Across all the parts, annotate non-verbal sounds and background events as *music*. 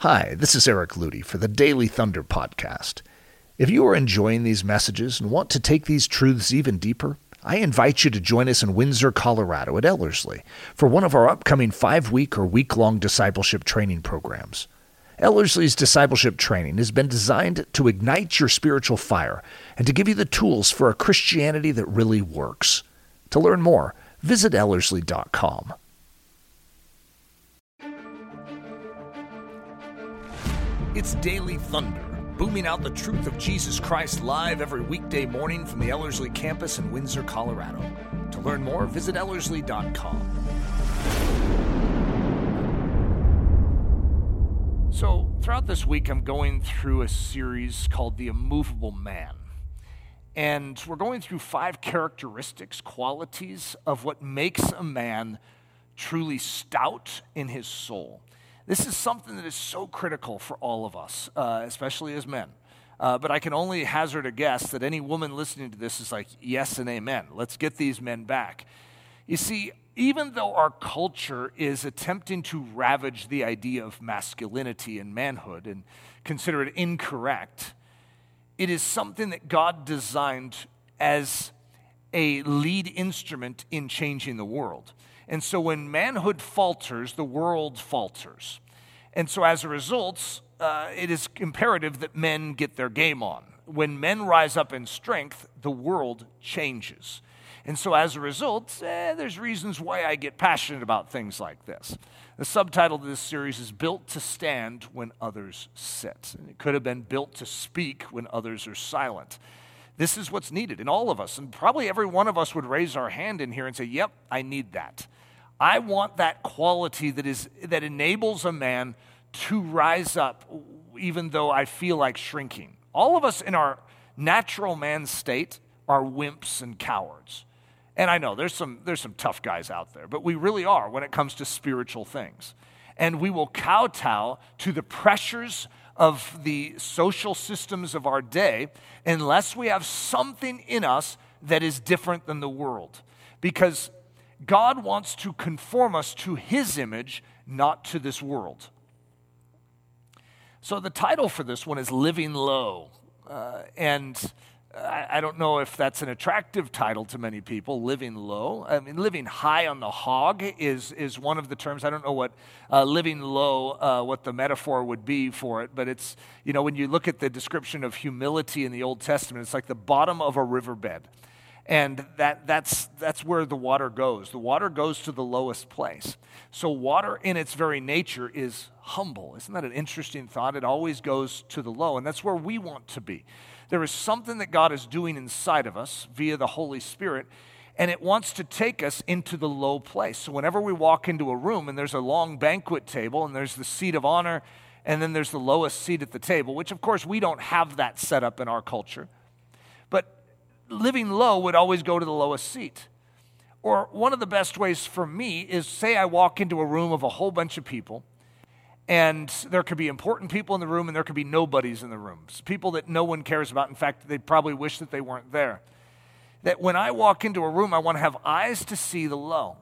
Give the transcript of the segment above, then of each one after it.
Hi, this is Eric Ludy for the Daily Thunder Podcast. If you are enjoying these messages and want to take these truths even deeper, I invite you to join us in Windsor, Colorado at Ellerslie for one of our upcoming five week or week long discipleship training programs. Ellerslie's discipleship training has been designed to ignite your spiritual fire and to give you the tools for a Christianity that really works. To learn more, visit Ellerslie.com. It's Daily Thunder, booming out the truth of Jesus Christ live every weekday morning from the Ellerslie campus in Windsor, Colorado. To learn more, visit Ellerslie.com. So, throughout this week, I'm going through a series called The Immovable Man. And we're going through five characteristics, qualities of what makes a man truly stout in his soul. This is something that is so critical for all of us, uh, especially as men. Uh, but I can only hazard a guess that any woman listening to this is like, yes and amen. Let's get these men back. You see, even though our culture is attempting to ravage the idea of masculinity and manhood and consider it incorrect, it is something that God designed as a lead instrument in changing the world. And so when manhood falters, the world falters. And so as a result, uh, it is imperative that men get their game on. When men rise up in strength, the world changes. And so as a result, eh, there's reasons why I get passionate about things like this. The subtitle of this series is Built to Stand When Others Sit. And it could have been Built to Speak When Others Are Silent. This is what's needed in all of us. And probably every one of us would raise our hand in here and say, Yep, I need that. I want that quality that, is, that enables a man to rise up even though I feel like shrinking. All of us in our natural man state are wimps and cowards. And I know there's some, there's some tough guys out there, but we really are when it comes to spiritual things. And we will kowtow to the pressures of the social systems of our day unless we have something in us that is different than the world. Because God wants to conform us to his image, not to this world. So the title for this one is Living Low. Uh, and I, I, don't know if that's an attractive title to many people, living low. I mean, living high on the hog is, is one of the terms. I don't know what uh, living low, uh, what the metaphor would be for it, but it's, you know, when you look at the description of humility in the Old Testament, it's like the bottom of a riverbed. And that, that's, that's where the water goes. The water goes to the lowest place. So, water in its very nature is humble. Isn't that an interesting thought? It always goes to the low, and that's where we want to be. There is something that God is doing inside of us via the Holy Spirit, and it wants to take us into the low place. So, whenever we walk into a room and there's a long banquet table and there's the seat of honor, and then there's the lowest seat at the table, which of course we don't have that set up in our culture living low would always go to the lowest seat. Or one of the best ways for me is say I walk into a room of a whole bunch of people, and there could be important people in the room, and there could be nobodies in the rooms, people that no one cares about. In fact, they probably wish that they weren't there. That when I walk into a room, I want to have eyes to see the low.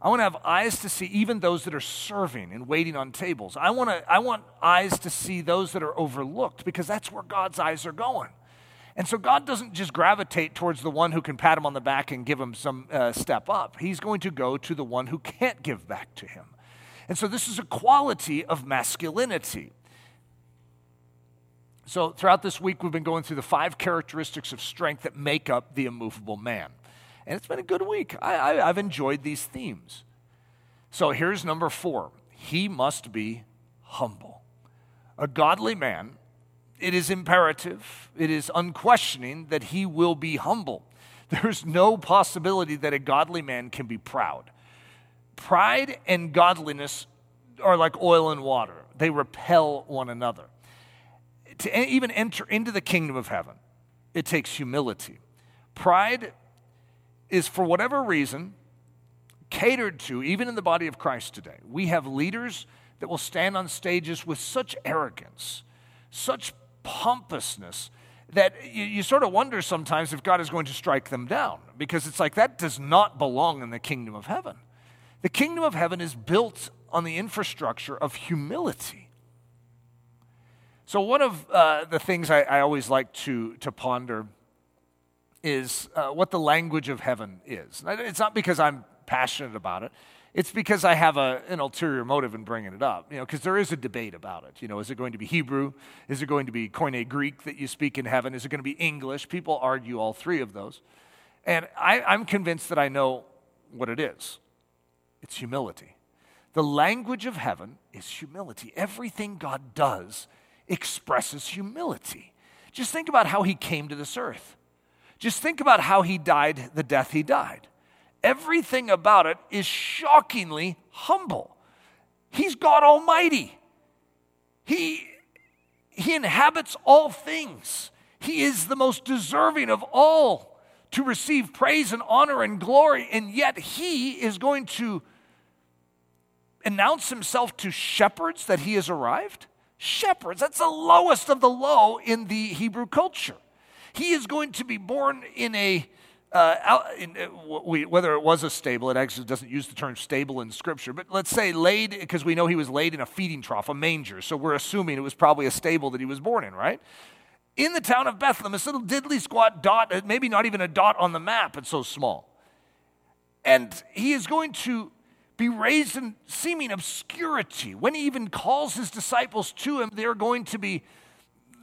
I want to have eyes to see even those that are serving and waiting on tables. I want, to, I want eyes to see those that are overlooked because that's where God's eyes are going. And so God doesn't just gravitate towards the one who can pat him on the back and give him some uh, step up. He's going to go to the one who can't give back to him. And so this is a quality of masculinity. So throughout this week, we've been going through the five characteristics of strength that make up the immovable man. And it's been a good week. I, I've enjoyed these themes. So here's number four he must be humble. A godly man it is imperative, it is unquestioning that he will be humble. *laughs* There's no possibility that a godly man can be proud. Pride and godliness are like oil and water, they repel one another. To even enter into the kingdom of heaven, it takes humility. Pride is, for whatever reason, catered to, even in the body of Christ today. We have leaders that will stand on stages with such arrogance, such pompousness that you, you, sort of wonder sometimes if God is going to strike them down because it's like that does not belong in the kingdom of heaven. The kingdom of heaven is built on the infrastructure of humility. So, one of uh, the things I, I, always like to, to ponder is uh, what the language of heaven is. It's not because I'm passionate about it. It's because I have a, an ulterior motive in bringing it up, you know, because there is a debate about it. You know, is it going to be Hebrew? Is it going to be Koine Greek that you speak in heaven? Is it going to be English? People argue all three of those. And I, I'm convinced that I know what it is it's humility. The language of heaven is humility. Everything God does expresses humility. Just think about how he came to this earth. Just think about how he died the death he died. Everything about it is shockingly humble. He's God Almighty. He, he inhabits all things. He is the most deserving of all to receive praise and honor and glory, and yet he is going to announce himself to shepherds that he has arrived? Shepherds, that's the lowest of the low in the Hebrew culture. He is going to be born in a uh, in, uh, we, whether it was a stable, it actually doesn't use the term stable in Scripture, but let's say laid, because we know he was laid in a feeding trough, a manger. So we're assuming it was probably a stable that he was born in, right? In the town of Bethlehem, this little diddly squat dot, uh, maybe not even a dot on the map, it's so small. And he is going to be raised in seeming obscurity. When he even calls his disciples to him, they're going to be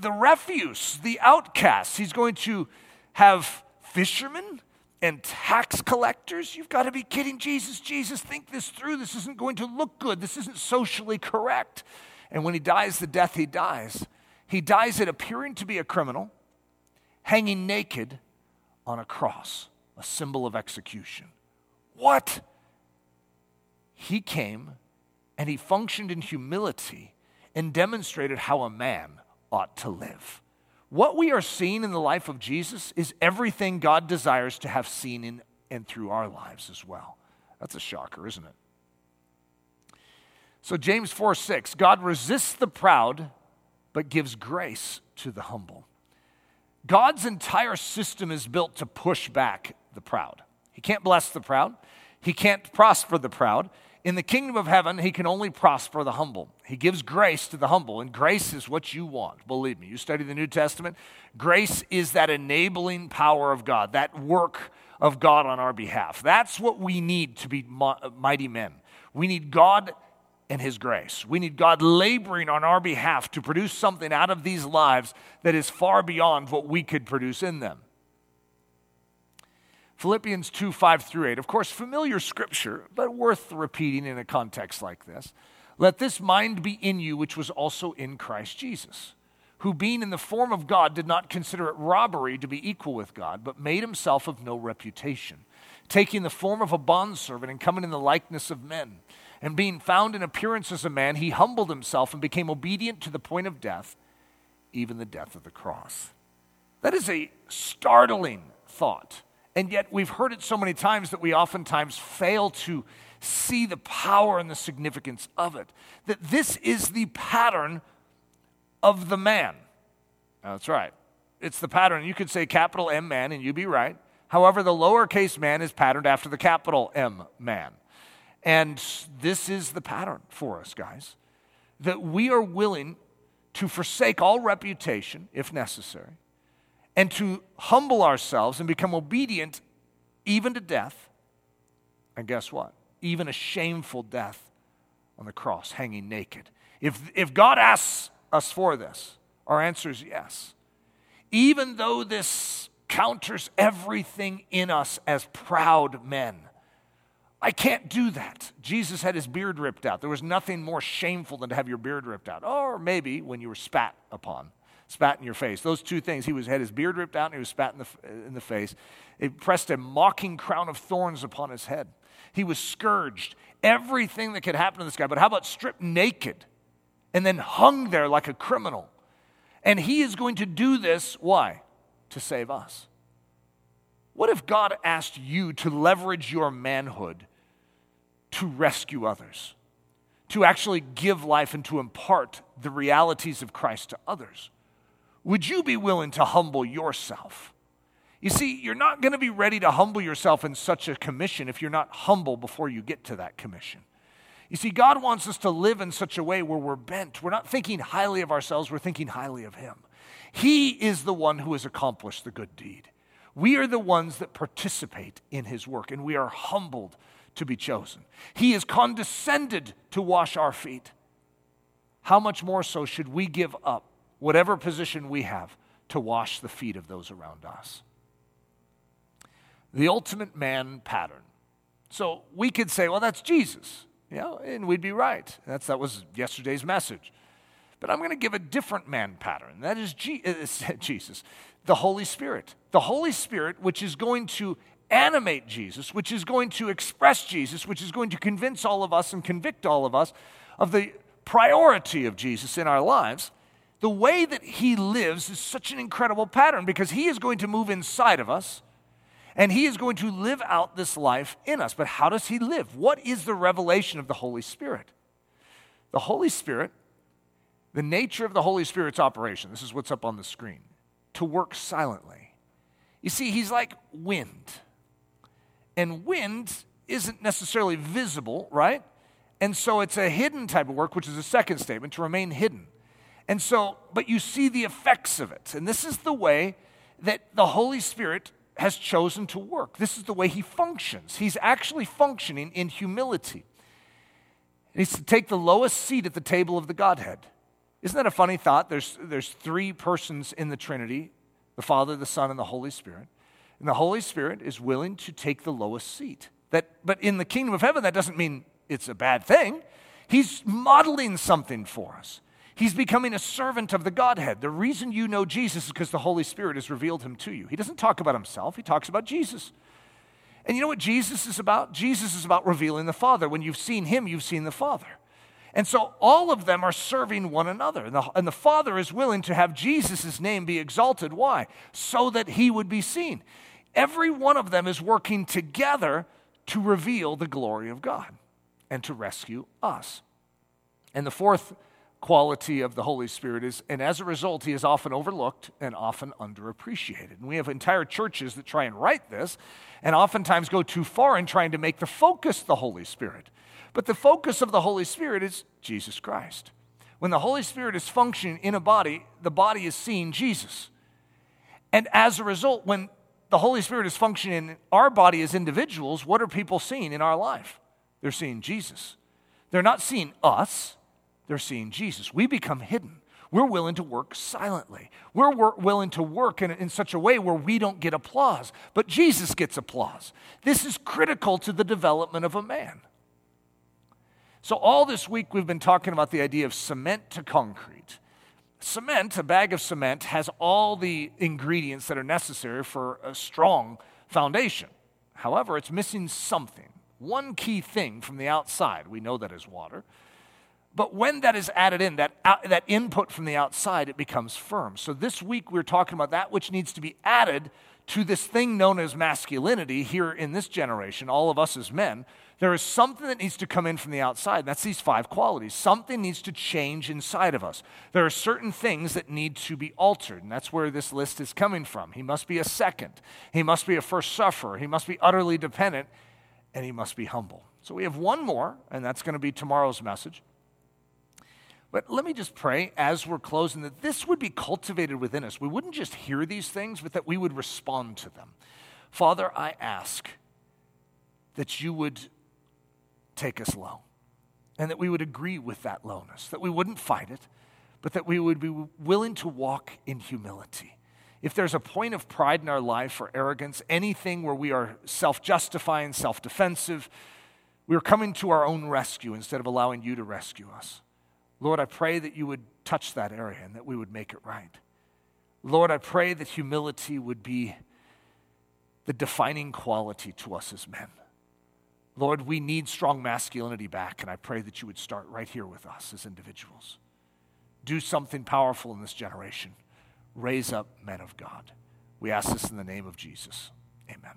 the refuse, the outcasts. He's going to have fishermen and tax collectors. You've got to be kidding Jesus. Jesus, think this through. This isn't going to look good. This isn't socially correct. And when he dies the death he dies, he dies at appearing to be a criminal, hanging naked on a cross, a symbol of execution. What? He came and he functioned in humility and demonstrated how a man ought to live. What we are seeing in the life of Jesus is everything God desires to have seen in and through our lives as well. That's a shocker, isn't it? So, James 4 6, God resists the proud, but gives grace to the humble. God's entire system is built to push back the proud. He can't bless the proud, He can't prosper the proud, in the kingdom of heaven, he can only prosper the humble. He gives grace to the humble, and grace is what you want. Believe me, you study the New Testament. Grace is that enabling power of God, that work of God on our behalf. That's what we need to be mighty men. We need God and His grace. We need God laboring on our behalf to produce something out of these lives that is far beyond what we could produce in them. Philippians 2 5 through 8. Of course, familiar scripture, but worth repeating in a context like this. Let this mind be in you, which was also in Christ Jesus, who, being in the form of God, did not consider it robbery to be equal with God, but made himself of no reputation, taking the form of a bondservant and coming in the likeness of men. And being found in appearance as a man, he humbled himself and became obedient to the point of death, even the death of the cross. That is a startling thought. And yet we've heard it so many times that we oftentimes fail to see the power and the significance of it. That this is the pattern of the man. That's right. It's the pattern. You could say capital M man and you'd be right. However, the lowercase man is patterned after the capital M man. And this is the pattern for us, guys. That we are willing to forsake all reputation if necessary and to humble ourselves and become obedient even to death. And guess what? Even a shameful death on the cross, hanging naked. If, if God asks us for this, our answer is yes. Even though this counters everything in us as proud men. I can't do that. Jesus had his beard ripped out. There was nothing more shameful than to have your beard ripped out. Or maybe when you were spat upon spat in your face. Those two things. He was, had his beard ripped out and he was spat in the, in the face. It pressed a mocking crown of thorns upon his head. He was scourged. Everything that could happen to this guy. But how about stripped naked and then hung there like a criminal? And he is going to do this, why? To save us. What if God asked you to leverage your manhood to rescue others, to actually give life and to impart the realities of Christ to others? Would you be willing to humble yourself? You see, you're not going to be ready to humble yourself in such a commission if you're not humble before you get to that commission. You see, God wants us to live in such a way where we're bent. We're not thinking highly of ourselves, we're thinking highly of Him. He is the one who has accomplished the good deed. We are the ones that participate in His work, and we are humbled to be chosen. He has condescended to wash our feet. How much more so should we give up whatever position we have to wash the feet of those around us? The ultimate man pattern. So we could say, well, that's Jesus. Yeah, and we'd be right. That's, that was yesterday's message. But I'm going to give a different man pattern. That is uh, *laughs* Jesus, the Holy Spirit. The Holy Spirit, which is going to animate Jesus, which is going to express Jesus, which is going to convince all of us and convict all of us of the priority of Jesus in our lives. The way that he lives is such an incredible pattern because he is going to move inside of us and he is going to live out this life in us. But how does he live? What is the revelation of the Holy Spirit? The Holy Spirit, the nature of the Holy Spirit's operation, this is what's up on the screen, to work silently. You see, he's like wind. And wind isn't necessarily visible, right? And so it's a hidden type of work, which is a second statement, to remain hidden. And so, but you see the effects of it. And this is the way that the Holy Spirit has chosen to work. This is the way he functions. He's actually functioning in humility. He's to take the lowest seat at the table of the Godhead. Isn't that a funny thought? There's, there's three persons in the Trinity the Father, the Son, and the Holy Spirit. And the Holy Spirit is willing to take the lowest seat. That, but in the kingdom of heaven, that doesn't mean it's a bad thing. He's modeling something for us. He's becoming a servant of the Godhead. The reason you know Jesus is because the Holy Spirit has revealed him to you. He doesn't talk about himself, he talks about Jesus. And you know what Jesus is about? Jesus is about revealing the Father. When you've seen him, you've seen the Father. And so all of them are serving one another. And the, and the, Father is willing to have Jesus' name be exalted. Why? So that he would be seen. Every one of them is working together to reveal the glory of God and to rescue us. And the fourth quality of the Holy Spirit is, and as a result, he is often overlooked and often underappreciated. And we have entire churches that try and write this and oftentimes go too far in trying to make the focus the Holy Spirit. But the focus of the Holy Spirit is Jesus Christ. When the Holy Spirit is functioning in a body, the body is seeing Jesus. And as a result, when the Holy Spirit is functioning in our body as individuals, what are people seeing in our life? They're seeing Jesus. They're not seeing us, they're seeing Jesus. We become hidden. We're willing to work silently. We're wor- willing to work in, in such a way where we don't get applause, but Jesus gets applause. This is critical to the development of a man. So, all this week, we've been talking about the idea of cement to concrete. Cement, a bag of cement, has all the ingredients that are necessary for a strong foundation. However, it's missing something one key thing from the outside. We know that is water. But when that is added in, that, that input from the outside, it becomes firm. So this week we're talking about that which needs to be added to this thing known as masculinity here in this generation, all of us as men. There is something that needs to come in from the outside. and That's these five qualities. Something needs to change inside of us. There are certain things that need to be altered, and that's where this list is coming from. He must be a second, he must be a first sufferer, he must be utterly dependent, and he must be humble. So we have one more, and that's going to be tomorrow's message. But let me just pray as we're closing that this would be cultivated within us. We wouldn't just hear these things, but that we would respond to them. Father, I ask that you would take us low and that we would agree with that lowness, that we wouldn't fight it, but that we would be willing to walk in humility if there's a point of pride in our life or arrogance, anything where we are self justifying, self defensive, we are coming to our own rescue instead of allowing you to rescue us. Lord, I pray that you would touch that area and that we would make it right. Lord, I pray that humility would be the defining quality to us as men. Lord, we need strong masculinity back, and I pray that you would start right here with us as individuals. Do something powerful in this generation raise up men of God. We ask this in the name of Jesus. Amen.